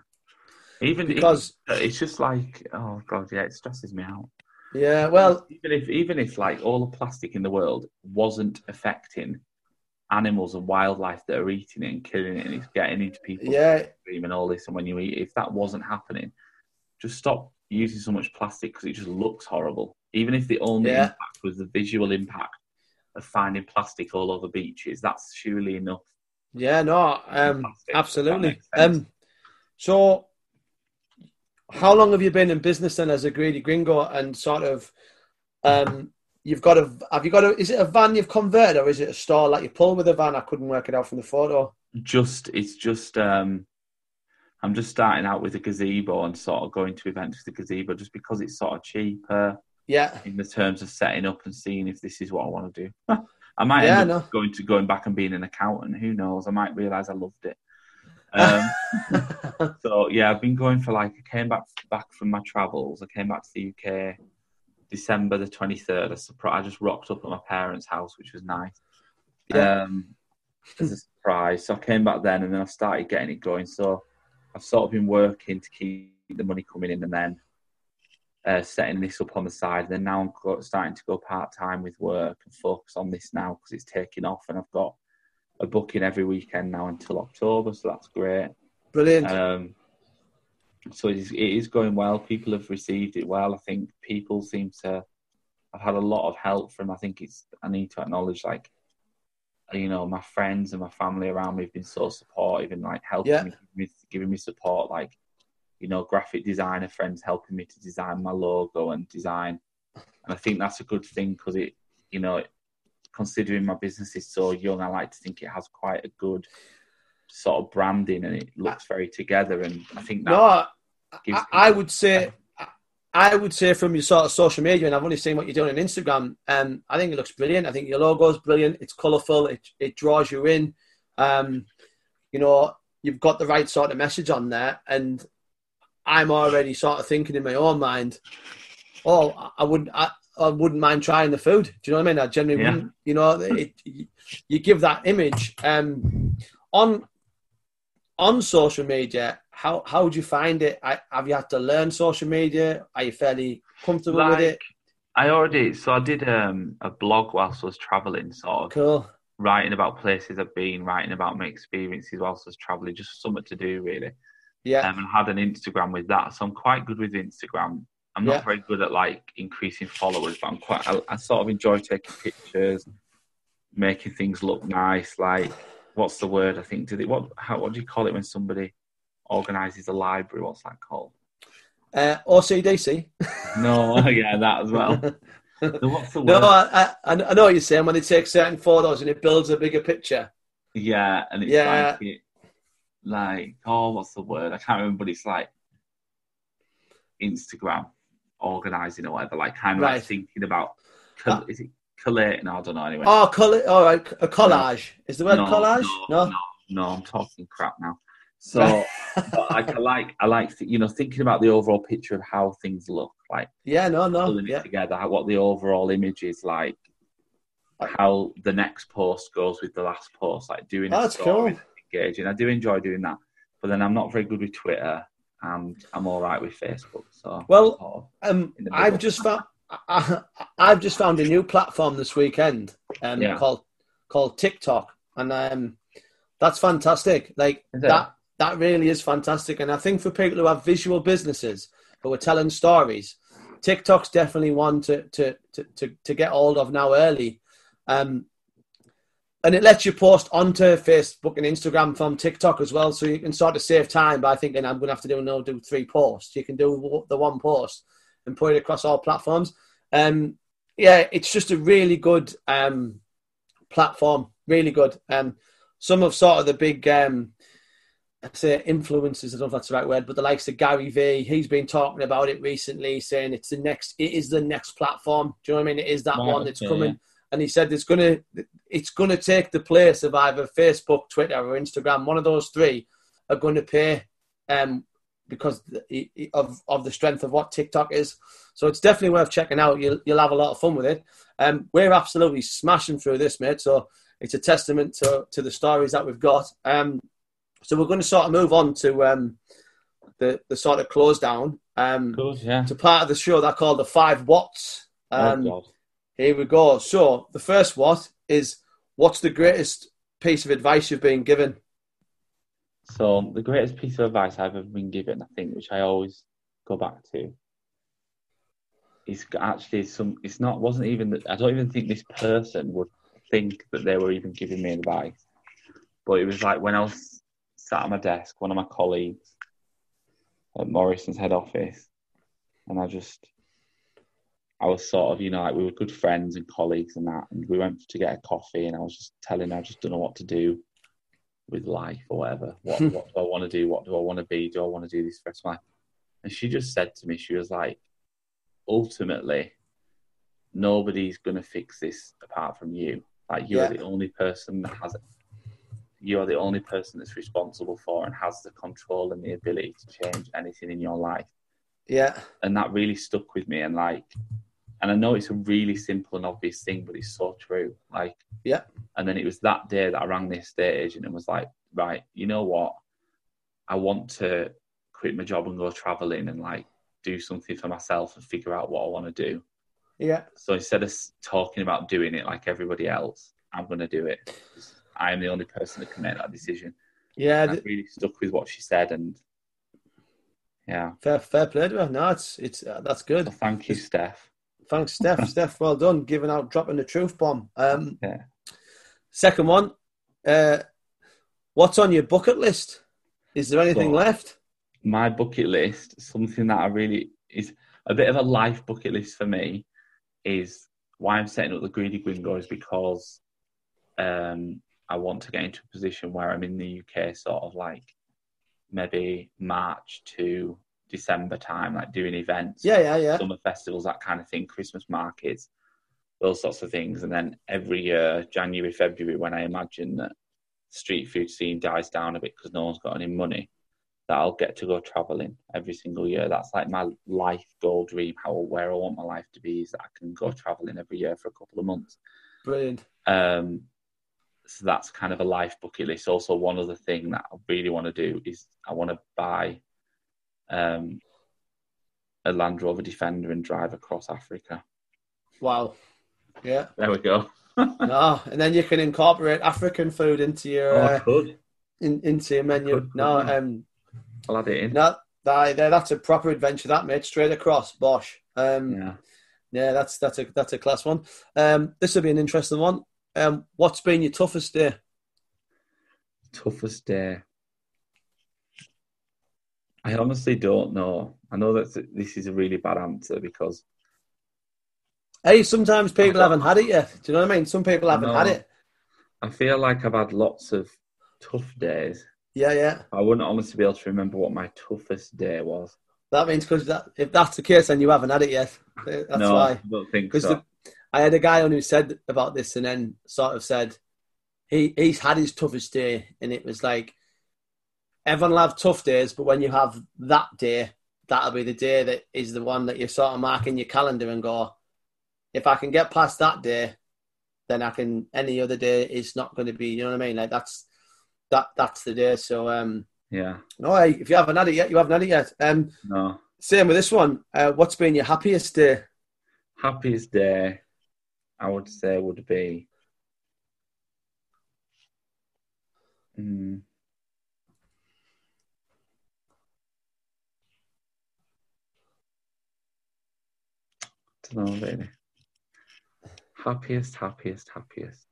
Even Because even- it's just like oh god, yeah, it stresses me out. yeah, well, even if even if like all the plastic in the world wasn't affecting animals and wildlife that are eating it and killing it and it's getting into people's yeah, and all this and when you eat if that wasn't happening just stop using so much plastic because it just looks horrible even if the only Yeah. impact was the visual impact of finding plastic all over beaches that's surely enough yeah, no, um, Plastic, absolutely. that makes sense. Um, so, how long have you been in business then as a greedy gringo and sort of, um, you've got a, have you got a, is it a van you've converted or is it a store like you pull with a van? I couldn't work it out from the photo. just it's just um I'm just starting out with a gazebo and sort of going to events with the gazebo just because it's sort of cheaper Yeah, in the terms of setting up and seeing if this is what I want to do. <laughs> I might Yeah, end up no. going to going back and being an accountant. Who knows? I might realise I loved it. Um, <laughs> <laughs> so yeah, I've been going for like I came back back from my travels. I came back to the UK December the twenty third. I, surpri- I just rocked up at my parents' house, which was nice. Yeah. Um, as a surprise. So I came back then, and then I started getting it going. So I've sort of been working to keep the money coming in, and then uh, setting this up on the side. And then now I'm go- starting to go part time with work and focus on this now because it's taking off, and I've got a booking every weekend now until October. So that's great. brilliant. Um, so it is, it is going well. People have received it well. I think people seem to. I've had a lot of help from. I think it's. I need to acknowledge, like, you know, my friends and my family around me have been so supportive and like helping Yeah. me, giving me, giving me support. Like, you know, graphic designer friends helping me to design my logo and design. And I think that's a good thing because it, you know, considering my business is so young, I like to think it has quite a good sort of branding and it looks very together. And I think that no, I, I would say, I would say from your sort of social media, and I've only seen what you're doing on Instagram. Um, I think it looks brilliant. I think your logo is brilliant. It's colourful. It it draws you in. Um, you know, you've got the right sort of message on there, and I'm already sort of thinking in my own mind, oh, I- wouldn't, I, I wouldn't mind trying the food. Do you know what I mean? I generally Yeah. wouldn't. You know, it, you give that image. Um, on on social media, how how would you find it? I, have you had to learn social media? Are you fairly comfortable with it? I already so I did um, a blog whilst I was traveling, sort of Cool. writing about places I've been, writing about my experiences whilst I was traveling, just something to do really. Yeah. Um, and had an Instagram with that, so I'm quite good with Instagram. I'm not Yeah. very good at like increasing followers, but I'm quite. I, I sort of enjoy taking pictures, making things look nice. Like, what's the word? I think. Do they what? How? What do you call it when somebody organises a library? What's that called? Uh, OCDC. No, <laughs> yeah, that as well. <laughs> What's the word? No, I, I, I know what you're saying when they take certain photos and it builds a bigger picture. Yeah, and it's Yeah. like it, like oh, what's the word? I can't remember. But it's like Instagram organizing or whatever. Like kind of Right. like thinking about. Col- is it collating? I don't know. Anyway, Oh, color. All right, a collage. Is the word no, collage? No, No. no, no, I'm talking crap now. So, like, I like, I like, you know, thinking about the overall picture of how things look, like Yeah, no, no. pulling Yeah, it together, how, what the overall image is like, how the next post goes with the last post, like doing Oh, that's story cool. engaging. I do enjoy doing that, but then I'm not very good with Twitter, and I'm all right with Facebook. So, Well, Um, I've just found I, I've just found a new platform this weekend um, Yeah. called called TikTok, and um, that's fantastic. Like that that really is fantastic. And I think for people who have visual businesses who are telling stories, TikTok's definitely one to to to to, to get hold of now early. Um, and it lets you post onto Facebook and Instagram from TikTok as well, so you can sort of save time by thinking I'm going to have to do no do three posts. You can do the one post and put it across all platforms. Um, yeah, it's just a really good um, platform, really good. Um, some of sort of the big, um, I say influences, I don't know if that's the right word, but the likes of Gary Vee, he's been talking about it recently, saying it's the next, it is the next platform. Do you know what I mean? It is that one that's coming and he said it's gonna it's gonna take the place of either Facebook, Twitter, or Instagram. One of those three are going to pay um, because of of the strength of what TikTok is. So it's definitely worth checking out. You'll you'll have a lot of fun with it. Um, we're absolutely smashing through this, mate. So it's a testament to to the stories that we've got. Um, so we're going to sort of move on to um, the the sort of close down. Um, cool, yeah. To part of the show that called the five whats. Oh, um, oh here we go. So the first what is what's the greatest piece of advice you've been given? So the greatest piece of advice I've ever been given, I think, which I always go back to, is actually some. It's not. wasn't even. I don't even think this person would think that they were even giving me advice. But it was like when I was sat at my desk, one of my colleagues at Morrison's head office, and I just I was sort of, you know, like we were good friends and colleagues and that, and we went to get a coffee, and I was just telling her I just don't know what to do with life or whatever. <laughs> What, what do I want to do? What do I want to be? Do I want to do this for my life? And she just said to me, she was like, ultimately, nobody's going to fix this apart from you. Like you're yeah. the only person that has. You are the only person that's responsible for and has the control and the ability to change anything in your life. Yeah. And that really stuck with me. And like, and I know it's a really simple and obvious thing, but it's so true. Like, yeah. And then it was that day that I rang the estate agent and was like, right, you know what? I want to quit my job and go traveling and like do something for myself and figure out what I want to do. Yeah. So instead of talking about doing it like everybody else, I'm going to do it. Am the only person that can make that decision. Yeah. Really stuck with what she said and yeah. Fair, fair play to her. No, it's it's uh, that's good. So thank you, it's, Steph. Thanks, Steph. <laughs> Steph, well done, giving out, dropping the truth bomb. Um, yeah. Second one, uh, what's on your bucket list? Is there anything so, left? My bucket list, something that I really is a bit of a life bucket list for me, is why I'm setting up the Greedy Gringo is because um, I want to get into a position where I'm in the UK, sort of like maybe March to December time, like doing events. Yeah, yeah, yeah. Summer festivals, that kind of thing, Christmas markets, those sorts of things. And then every year, January, February, when I imagine that street food scene dies down a bit because no one's got any money, that I'll get to go traveling every single year. That's like my life goal dream, how where I want my life to be is that I can go traveling every year for a couple of months. Brilliant. Um, so that's kind of a life bucket list. Also, one other thing that I really want to do is I want to buy um, a Land Rover Defender and drive across Africa. Wow. Yeah. There we go. <laughs> no, and then you can incorporate African food into your oh, uh, in, into your menu. Could, no, um, I'll add it in. No, that, that's a proper adventure. That mate, straight across, Bosh. Um, yeah, yeah, that's that's a that's a class one. Um, this will be an interesting one. Um, what's been your toughest day? Toughest day. I honestly don't know. I know that this is a really bad answer because. Hey, sometimes people haven't had it yet. Do you know what I mean? Some people haven't had it. I feel like I've had lots of tough days. Yeah, yeah. I wouldn't honestly be able to remember what my toughest day was. That means because that, if that's the case, then you haven't had it yet. That's no, why. I don't think so. The, I had a guy on who said about this and then sort of said he he's had his toughest day and it was like everyone will have tough days, but when you have that day, that'll be the day that is the one that you sort of mark in your calendar and go, if I can get past that day, then I can any other day is not going to be, you know what I mean? Like that's that that's the day. So um yeah. No, if you haven't had it yet, you haven't had it yet. Um no. Same with this one. Uh, what's been your happiest day? Happiest day. I would say would be mm, don't know really. Happiest, happiest, happiest.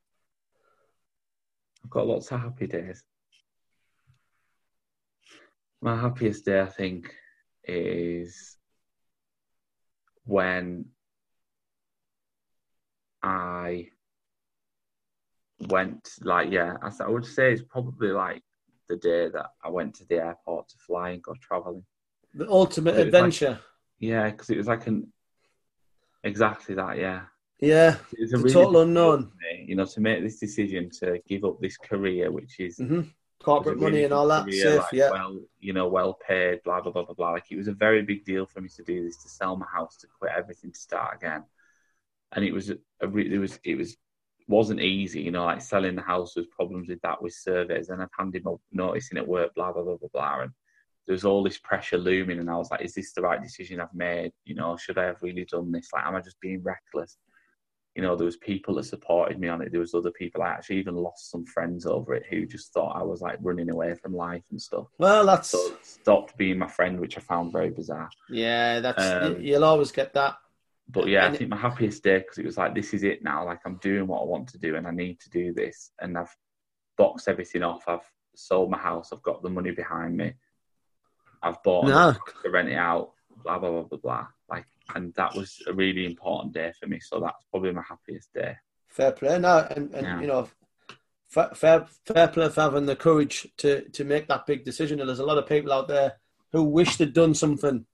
I've got lots of happy days. My happiest day, I think, is when I went, like, yeah, I, I would say it's probably like the day that I went to the airport to fly and go traveling. The ultimate was like- adventure. Yeah, because it was like an exactly that. Yeah, yeah. It's was a really total unknown. you know, to make this decision to give up this career, which is hmm Corporate a money and all that. career, Safe, like, yeah. Well, you know, well paid, blah blah blah blah blah. Like it was a very big deal for me to do this, to sell my house, to quit everything, to start again. And it was a re- it was it was wasn't easy, you know. Like selling the house was problems with that, with surveys, and I've handed my noticing in at work, blah blah blah blah blah. And there was all this pressure looming, and I was like, "Is this the right decision I've made? You know, should I have really done this? Like, am I just being reckless?" you know, there was people that supported me on it. There was other people. I actually even lost some friends over it who just thought I was like running away from life and stuff. Well, that's So stopped being my friend, which I found very bizarre. yeah. That's Um, you'll always get that. But yeah, I think my happiest day because it was like this is it now. Like I'm doing what I want to do, and I need to do this. And I've boxed everything off. I've sold my house. I've got the money behind me. I've bought No. to rent it out. Blah blah blah blah blah. Like, and that was a really important day for me. So that's probably my happiest day. Fair play. No, and, and Yeah. you know, fair, fair fair play for having the courage to to make that big decision. And there's a lot of people out there who wish they'd done something.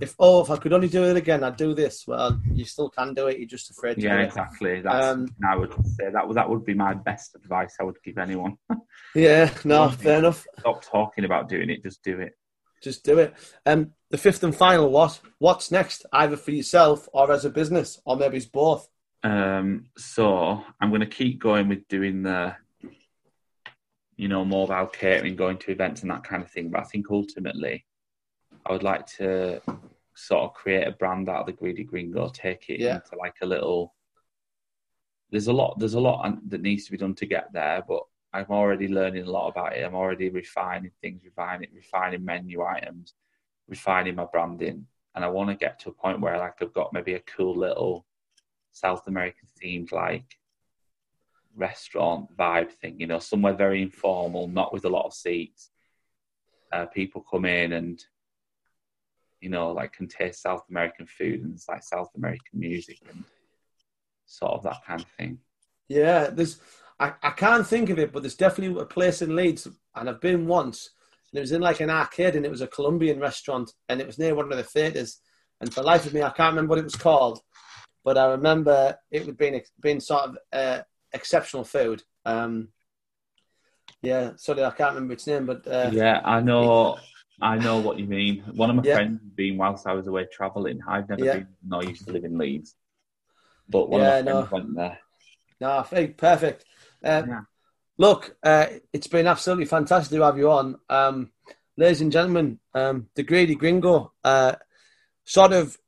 If oh, if I could only do it again, I'd do this. Well, you still can do it. You're just afraid to Yeah, it. exactly. That's Um, I would say that would that would be my best advice I would give anyone. <laughs> Yeah, no, fair enough. Stop talking about doing it, just do it. Just do it. Um, the fifth and final, what? What's next? Either for yourself or as a business, or maybe it's both. Um, so I'm going to keep going with doing the, you know, mobile catering, going to events and that kind of thing. But I think ultimately, I would like to sort of create a brand out of the Greedy Gringo, take it Yeah. into like a little. There's a lot. There's a lot that needs to be done to get there, but I'm already learning a lot about it. I'm already refining things, refining, refining menu items, refining my branding, and I want to get to a point where like I've got maybe a cool little South American themed like restaurant vibe thing, you know, somewhere very informal, not with a lot of seats. Uh, people come in and you know, like can taste South American food and it's like South American music and sort of that kind of thing. Yeah, there's. I, I can't think of it, but there's definitely a place in Leeds, and I've been once. And it was in like an arcade, and it was a Colombian restaurant, and it was near one of the theatres. And for the life of me, I can't remember what it was called, but I remember it would been being sort of uh, exceptional food. Um, yeah, sorry, I can't remember its name, but uh, yeah, I know. I know what you mean. One of my Yeah. friends has been whilst I was away travelling. I've never Yeah. been. No, I used to live in Leeds, but one Yeah, of my no. friends went there. No, perfect. Uh, Yeah. Look, uh, it's been absolutely fantastic to have you on. Um, ladies and gentlemen, um, the Greedy Gringo, uh, sort of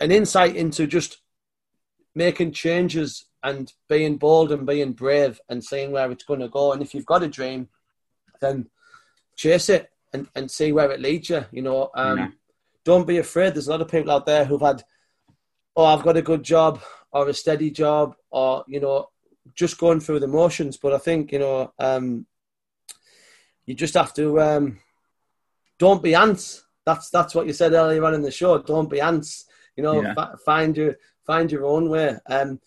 an insight into just making changes and being bold and being brave and seeing where it's going to go. And if you've got a dream, then chase it and, and see where it leads you. You know, um, Yeah. don't be afraid. There's a lot of people out there who've had, oh, I've got a good job or a steady job or, you know, just going through the motions. But I think, you know, um, you just have to, um, don't be ants. That's, that's what you said earlier on in the show. Don't be ants. You know, Yeah. fi- find your, find your own way. Um,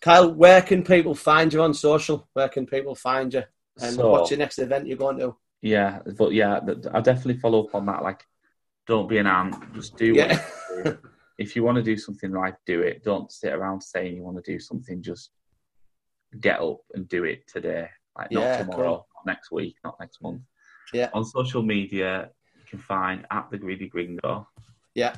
Kyle, where can people find you on social? Where can people find you? And So- what's your next event you're going to? Yeah, but yeah, I'll definitely follow up on that. Like, don't be an ant. Just do what Yeah. do. <laughs> If you want to do something in life, do it. Don't sit around saying you want to do something. Just get up and do it today. Like, not Yeah, tomorrow, cool. not next week, not next month. Yeah. On social media, you can find at the Greedy Gringo, Yeah.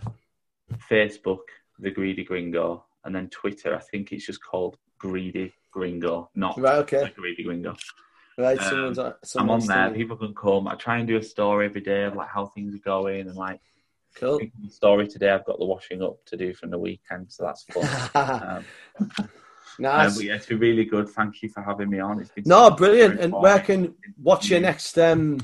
Facebook, the Greedy Gringo, and then Twitter. I think it's just called Greedy Gringo, not Right, okay. Greedy Gringo. Right, Um, someone's, I'm on someone's there. People can come. I try and do a story every day of like how things are going and like Cool. thinking of the story today. I've got the washing up to do from the weekend, so that's fun. <laughs> Um, um, nice. but yeah, it's been really good. Thank you for having me on. It's been No, brilliant. And where can what's your next um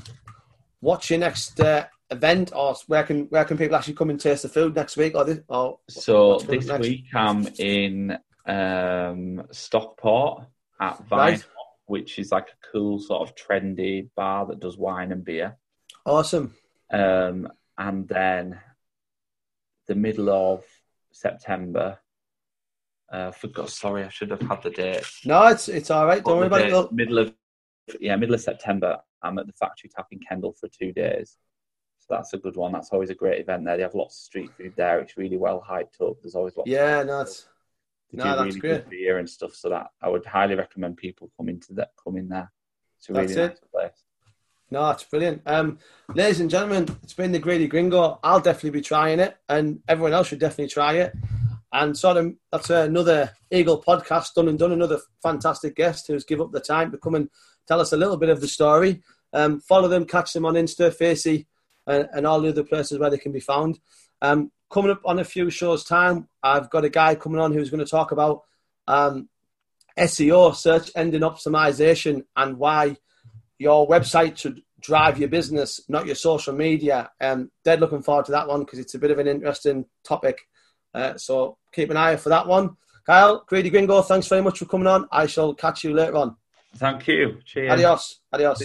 what's your next uh, event, or where can where can people actually come and taste the food next week? Or this? Or So this week I'm in um, Stockport at Vine, Right. Which is like a cool sort of trendy bar that does wine and beer. Awesome. Um, and then the middle of September. Uh, forgot. Sorry, I should have had the date. No, it's it's all right. Don't worry about it. Middle of yeah, middle of September. I'm at the Factory Tap in Kendal for two days. So that's a good one. That's always a great event there. They have lots of street food there. It's really well hyped up. There's always lots. Yeah, of no, it's they no, do that's really great. good beer and stuff. So that I would highly recommend people coming to that. coming there. It's a That's really it. place. No, it's brilliant. Um, ladies and gentlemen, it's been the Greedy Gringo. I'll definitely be trying it, and everyone else should definitely try it. And sort of, that's another Eagle podcast done and done. Another fantastic guest who's give up the time to come and tell us a little bit of the story. Um, follow them, catch them on Insta, Facey, and, and all the other places where they can be found. Um, coming up on a few shows' time, I've got a guy coming on who's going to talk about um, SEO, search engine optimization, and why your website should drive your business, not your social media. Um, dead looking forward to that one because it's a bit of an interesting topic. Uh, so keep an eye out for that one. Kyle, Greedy Gringo, thanks very much for coming on. I shall catch you later on. Thank you. Cheers. Adios. Adios.